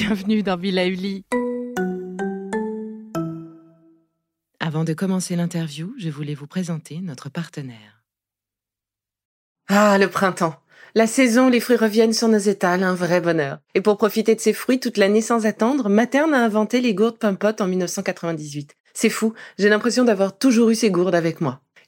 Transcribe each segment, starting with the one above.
bienvenue dans Villa Uli. Avant de commencer l'interview, je voulais vous présenter notre partenaire. Ah, le printemps. La saison, les fruits reviennent sur nos étals, un vrai bonheur. Et pour profiter de ces fruits toute l'année sans attendre, Materne a inventé les gourdes Pimpot en 1998. C'est fou, j'ai l'impression d'avoir toujours eu ces gourdes avec moi.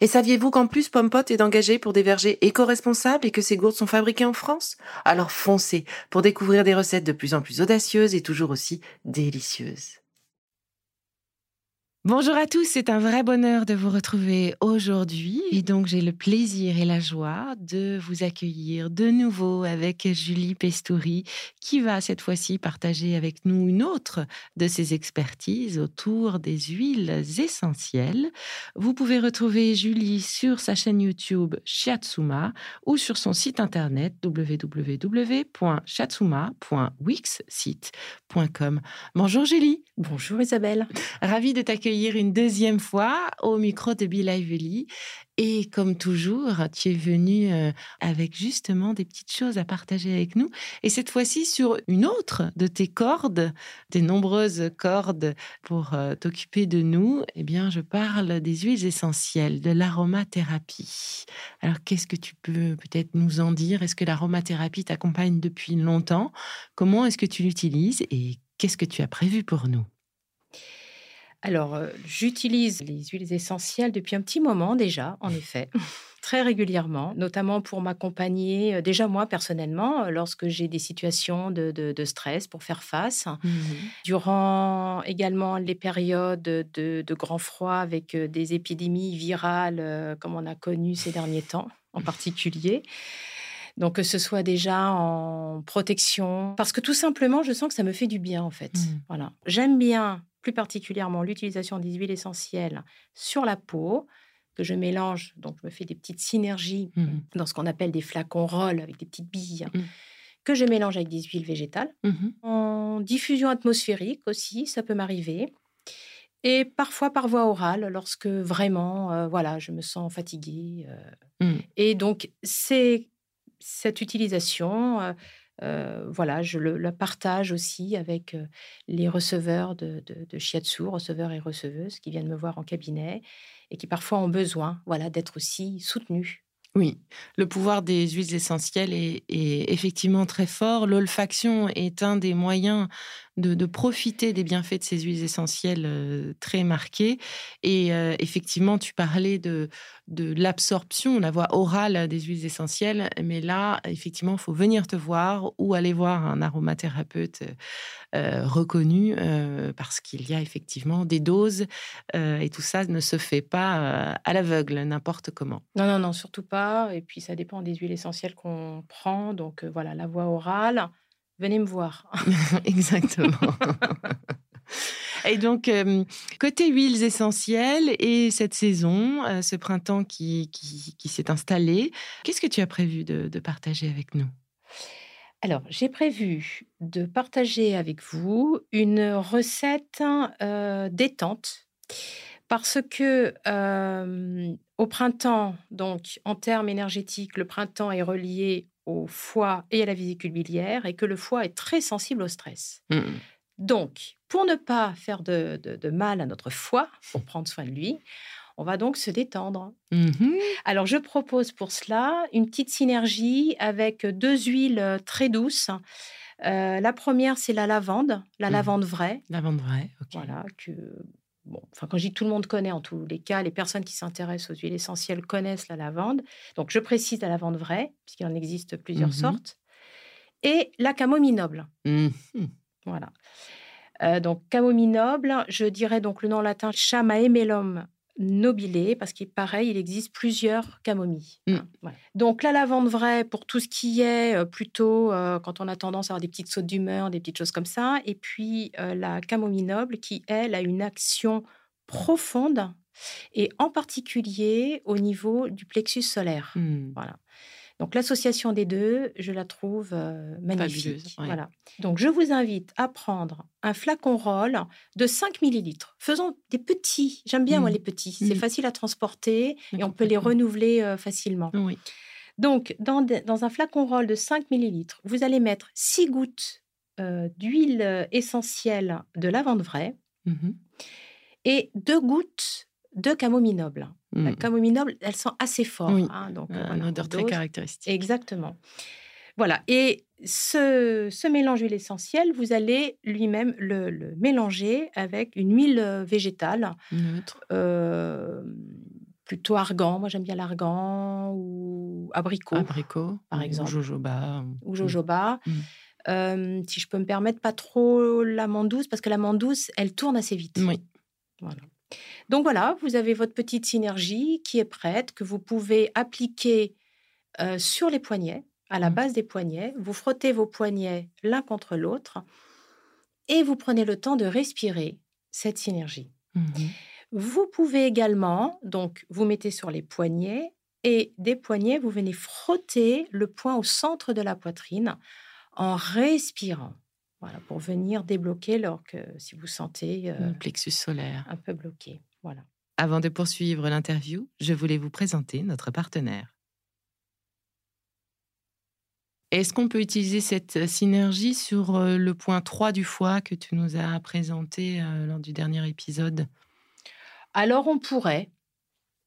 Et saviez-vous qu'en plus Pompot est engagé pour des vergers éco-responsables et que ces gourdes sont fabriquées en France? Alors foncez pour découvrir des recettes de plus en plus audacieuses et toujours aussi délicieuses. Bonjour à tous, c'est un vrai bonheur de vous retrouver aujourd'hui et donc j'ai le plaisir et la joie de vous accueillir de nouveau avec Julie Pestouri qui va cette fois-ci partager avec nous une autre de ses expertises autour des huiles essentielles. Vous pouvez retrouver Julie sur sa chaîne YouTube Shiatsuma ou sur son site internet www.shatsuma.wixsite.com. Bonjour Julie. Bonjour Isabelle. Ravie de t'accueillir une deuxième fois au micro de Bill Ively. Et comme toujours, tu es venu euh, avec justement des petites choses à partager avec nous. Et cette fois-ci sur une autre de tes cordes, tes nombreuses cordes pour euh, t'occuper de nous. Eh bien, je parle des huiles essentielles, de l'aromathérapie. Alors, qu'est-ce que tu peux peut-être nous en dire? Est-ce que l'aromathérapie t'accompagne depuis longtemps? Comment est-ce que tu l'utilises? Et qu'est-ce que tu as prévu pour nous? Alors, euh, j'utilise les huiles essentielles depuis un petit moment déjà, en effet, très régulièrement, notamment pour m'accompagner, euh, déjà moi personnellement, euh, lorsque j'ai des situations de, stress pour faire face. Mmh Durant également les périodes de, grand froid avec des épidémies virales comme on a connu ces derniers temps en particulier. Donc, que ce soit déjà en protection, parce que tout simplement, je sens que ça me fait du bien, en fait. Mmh. Voilà. J'aime bien plus particulièrement l'utilisation des huiles essentielles sur la peau, que je mélange, donc je me fais des petites synergies mmh dans ce qu'on appelle des flacons roll avec des petites billes, mmh. que je mélange avec des huiles végétales. Mmh en diffusion atmosphérique aussi, ça peut m'arriver. Et parfois par voie orale, lorsque vraiment, euh, voilà, je me sens fatiguée. Euh. Et donc, c'est cette utilisation euh, euh, voilà, je le, partage aussi avec euh, les receveurs de, de, shiatsu, receveurs et receveuses qui viennent me voir en cabinet et qui parfois ont besoin voilà, d'être aussi soutenus. Oui, le pouvoir des huiles essentielles est effectivement très fort. L'olfaction est un des moyens de, profiter des bienfaits de ces huiles essentielles euh, très marquées. Et euh, effectivement, tu parlais de, de l'absorption, la voie orale des huiles essentielles. Mais là, effectivement, il faut venir te voir ou aller voir un aromathérapeute euh, reconnu parce qu'il y a effectivement des doses et tout ça ne se fait pas à l'aveugle, n'importe comment. Non, non, non, surtout pas. Et puis, ça dépend des huiles essentielles qu'on prend. Donc, voilà, la voie orale venez me voir. Exactement. Et donc, euh, côté huiles essentielles et cette saison, euh, ce printemps qui, qui, s'est installé, qu'est-ce que tu as prévu de, partager avec nous? Alors, j'ai prévu de partager avec vous une recette euh, détente parce que au printemps, donc en termes énergétiques, le printemps est relié au foie et à la vésicule biliaire et que le foie est très sensible au stress. Mmh. Donc, pour ne pas faire de, mal à notre foie, pour prendre soin de lui, on va donc se détendre. Mmh Alors, je propose pour cela une petite synergie avec deux huiles très douces. Euh, la première, c'est la lavande, la mmh. lavande vraie. Lavande vraie, ok. Voilà, que enfin, quand je dis tout le monde connaît, en tous les cas, les personnes qui s'intéressent aux huiles essentielles connaissent la lavande. Donc, je précise la lavande vraie, puisqu'il en existe plusieurs mmh sortes. Et la camomille noble. Mmh voilà. Euh, donc, camomille noble, je dirais donc le nom latin Chamaemelum nobilé, parce qu'il pareil, il existe plusieurs camomilles. Mmh. Hein, Donc la lavande vraie pour tout ce qui est euh, plutôt euh, quand on a tendance à avoir des petites sautes d'humeur, des petites choses comme ça. Et puis euh, la camomille noble qui, elle, a une action profonde et en particulier au niveau du plexus solaire. Hmm. Voilà. Donc l'association des deux, je la trouve euh, magnifique. Ouais. Voilà. Donc je vous invite à prendre un flacon roll de 5 millilitres. Faisons des petits. J'aime bien moi Mm. les petits. C'est Mm. facile à transporter et on peut les renouveler euh, facilement. Oui. Donc dans, un flacon roll de 5 millilitres, vous allez mettre 6 gouttes euh, d'huile essentielle de lavande vraie Mhm. et 2 gouttes de camomille noble. La Mm. camomille noble, elle sent assez fort. Oui. hein, donc, euh, Un voilà, odeur très caractéristique. Exactement. Voilà. Et ce, ce mélange huile essentielle, vous allez lui-même le, le mélanger avec une huile euh, végétale, Neutre. euh, plutôt argan. Moi, j'aime bien l'argan ou abricot Abricot, par ou exemple. jojoba. ou jojoba. Mm. Euh, si je peux me permettre, pas trop l'amande douce, parce que l'amande douce, elle tourne assez vite. Oui. Voilà. Donc voilà, vous avez votre petite synergie qui est prête, que vous pouvez appliquer euh, sur les poignets, à la Mhm. base des poignets. Vous frottez vos poignets l'un contre l'autre et vous prenez le temps de respirer cette synergie. Mhm. Vous pouvez également, donc, vous mettez sur les poignets et des poignets, vous venez frotter le point au centre de la poitrine en respirant. Voilà, pour venir débloquer alors que si vous sentez euh, Le plexus solaire. un peu bloqué. Voilà. Avant de poursuivre l'interview, je voulais vous présenter notre partenaire. Est-ce qu'on peut utiliser cette synergie sur euh, le point 3 du foie que tu nous as présenté euh, lors du dernier épisode? Alors on pourrait,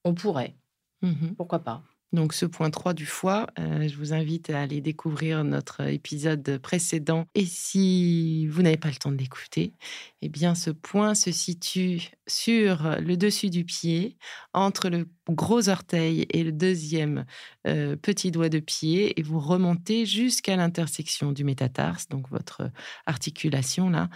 on pourrait, Mhm. pourquoi pas? Donc ce point 3 du foie, euh, je vous invite à aller découvrir notre épisode précédent. Et si vous n'avez pas le temps de l'écouter, eh bien ce point se situe sur le dessus du pied, entre le gros orteil et le deuxième euh, petit doigt de pied, et vous remontez jusqu'à l'intersection du métatarse, donc votre articulation là.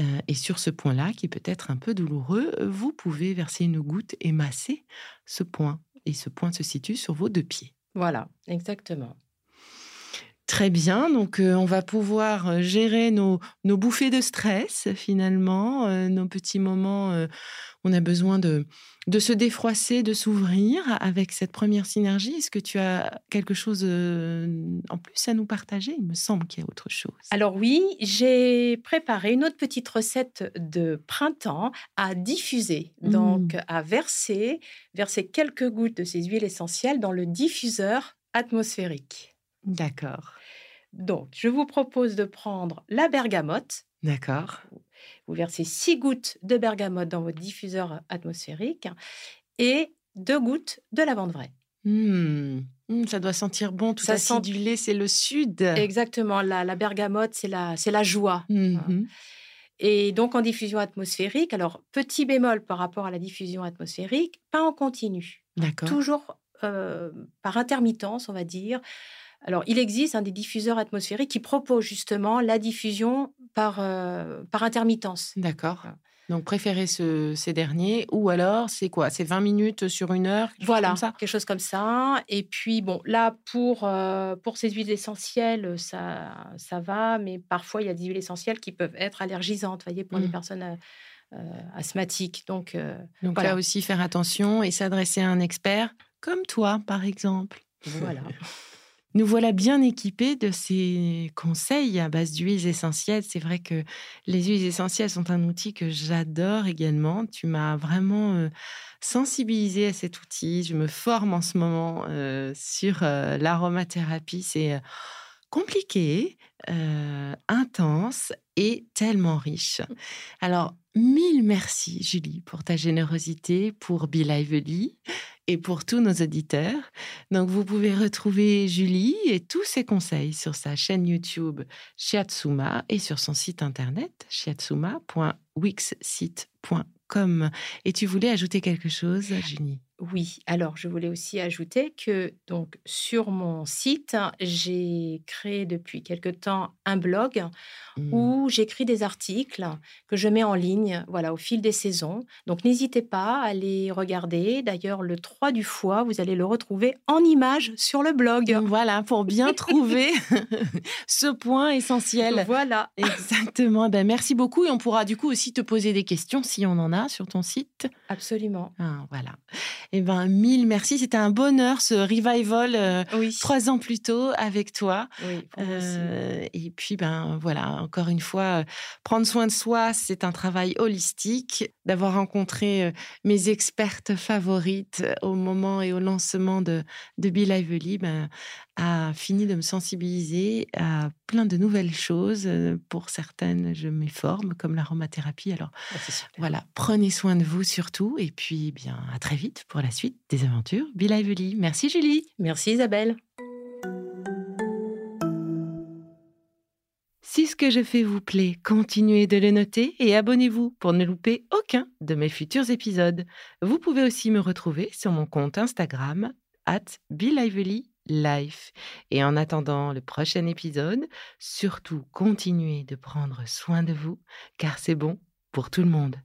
Euh, et sur ce point-là, qui peut être un peu douloureux, vous pouvez verser une goutte et masser ce point. Et ce point se situe sur vos deux pieds. Voilà, exactement. Très bien, donc euh, on va pouvoir euh, gérer nos, nos bouffées de stress finalement, euh, nos petits moments. euh, on a besoin de, de se défroisser, de s'ouvrir avec cette première synergie. Est-ce que tu as quelque chose en plus à nous partager? Il me semble qu'il y a autre chose. Alors oui, j'ai préparé une autre petite recette de printemps à diffuser, donc à verser, verser quelques gouttes de ces huiles essentielles dans le diffuseur atmosphérique. D'accord, Donc, je vous propose de prendre la bergamote. d'accord. Vous versez six gouttes de bergamote dans votre diffuseur atmosphérique et deux gouttes de lavande vraie. Hmm, hmm, ça doit sentir bon, tout Ça sent- acidulé, c'est le sud. Exactement, la, la bergamote, c'est la, c'est la joie. Mhm. Et donc en diffusion atmosphérique, alors petit bémol par rapport à la diffusion atmosphérique, pas en continu, D'accord. toujours euh, par intermittence, on va dire. Alors il existe hein, des diffuseurs atmosphériques qui proposent justement la diffusion par, euh, par intermittence. D'accord. Donc, préférez ce- ces derniers. Ou alors, c'est quoi? C'est 20 minutes sur une heure quelque chose Voilà, comme ça? quelque chose comme ça. Et puis, bon, là, pour, euh, pour ces huiles essentielles, ça, ça va, mais parfois, il y a des huiles essentielles qui peuvent être allergisantes, voyez, pour les Mm. personnes euh, asthmatiques. Donc, Donc, Voilà. là aussi, faire attention et s'adresser à un expert comme toi, par exemple. voilà. Nous voilà bien équipés de ces conseils à base d'huiles essentielles. C'est vrai que les huiles essentielles sont un outil que j'adore également. Tu m'as vraiment euh, sensibilisée à cet outil. Je me forme en ce moment euh, sur euh, l'aromathérapie. C'est compliqué, intense et tellement riche. Alors, mille merci Julie pour ta générosité, pour Be Lively et pour tous nos auditeurs. Donc, vous pouvez retrouver Julie et tous ses conseils sur sa chaîne YouTube Shiatsuma et sur son site internet shiatsuma.wixsite.com. Et tu voulais ajouter quelque chose, Julie? Oui, alors je voulais aussi ajouter que donc sur mon site, j'ai créé depuis quelque temps un blog Mm. où j'écris des articles que je mets en ligne voilà, au fil des saisons. Donc n'hésitez pas à les regarder. D'ailleurs, le 3 du foie, vous allez le retrouver en image sur le blog. Voilà, pour bien trouver ce point essentiel. Voilà. Exactement. Ben, merci beaucoup. Et on pourra du coup aussi te poser des questions si on en a sur ton site. Absolument. Ah, voilà. Eh ben, mille merci. C'était un bonheur ce revival euh, Oui. trois ans plus tôt avec toi. Oui. Euh, et puis, ben voilà, encore une fois, euh, prendre soin de soi, c'est un travail holistique. D'avoir rencontré mes expertes favorites au moment et au lancement de, de Be Lively, ben, a fini de me sensibiliser à plein de nouvelles choses. Euh, Pour certaines, je m'y forme, comme l'aromathérapie. Alors Ah, voilà, prenez soin de vous surtout. Et puis, eh bien, à très vite pour la suite des aventures Be Lively. Merci Julie. Merci Isabelle. Si ce que je fais vous plaît, continuez de le noter et abonnez-vous pour ne louper aucun de mes futurs épisodes. Vous pouvez aussi me retrouver sur mon compte Instagram, at Life. Et en attendant le prochain épisode, surtout continuez de prendre soin de vous, car c'est bon pour tout le monde.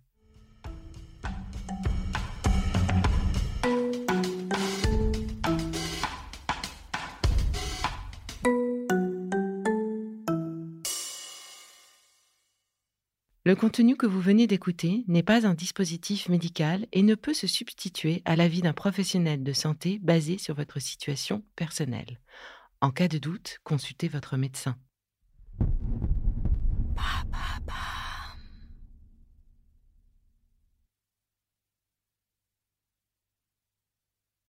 Le contenu que vous venez d'écouter n'est pas un dispositif médical et ne peut se substituer à l'avis d'un professionnel de santé basé sur votre situation personnelle. En cas de doute, consultez votre médecin.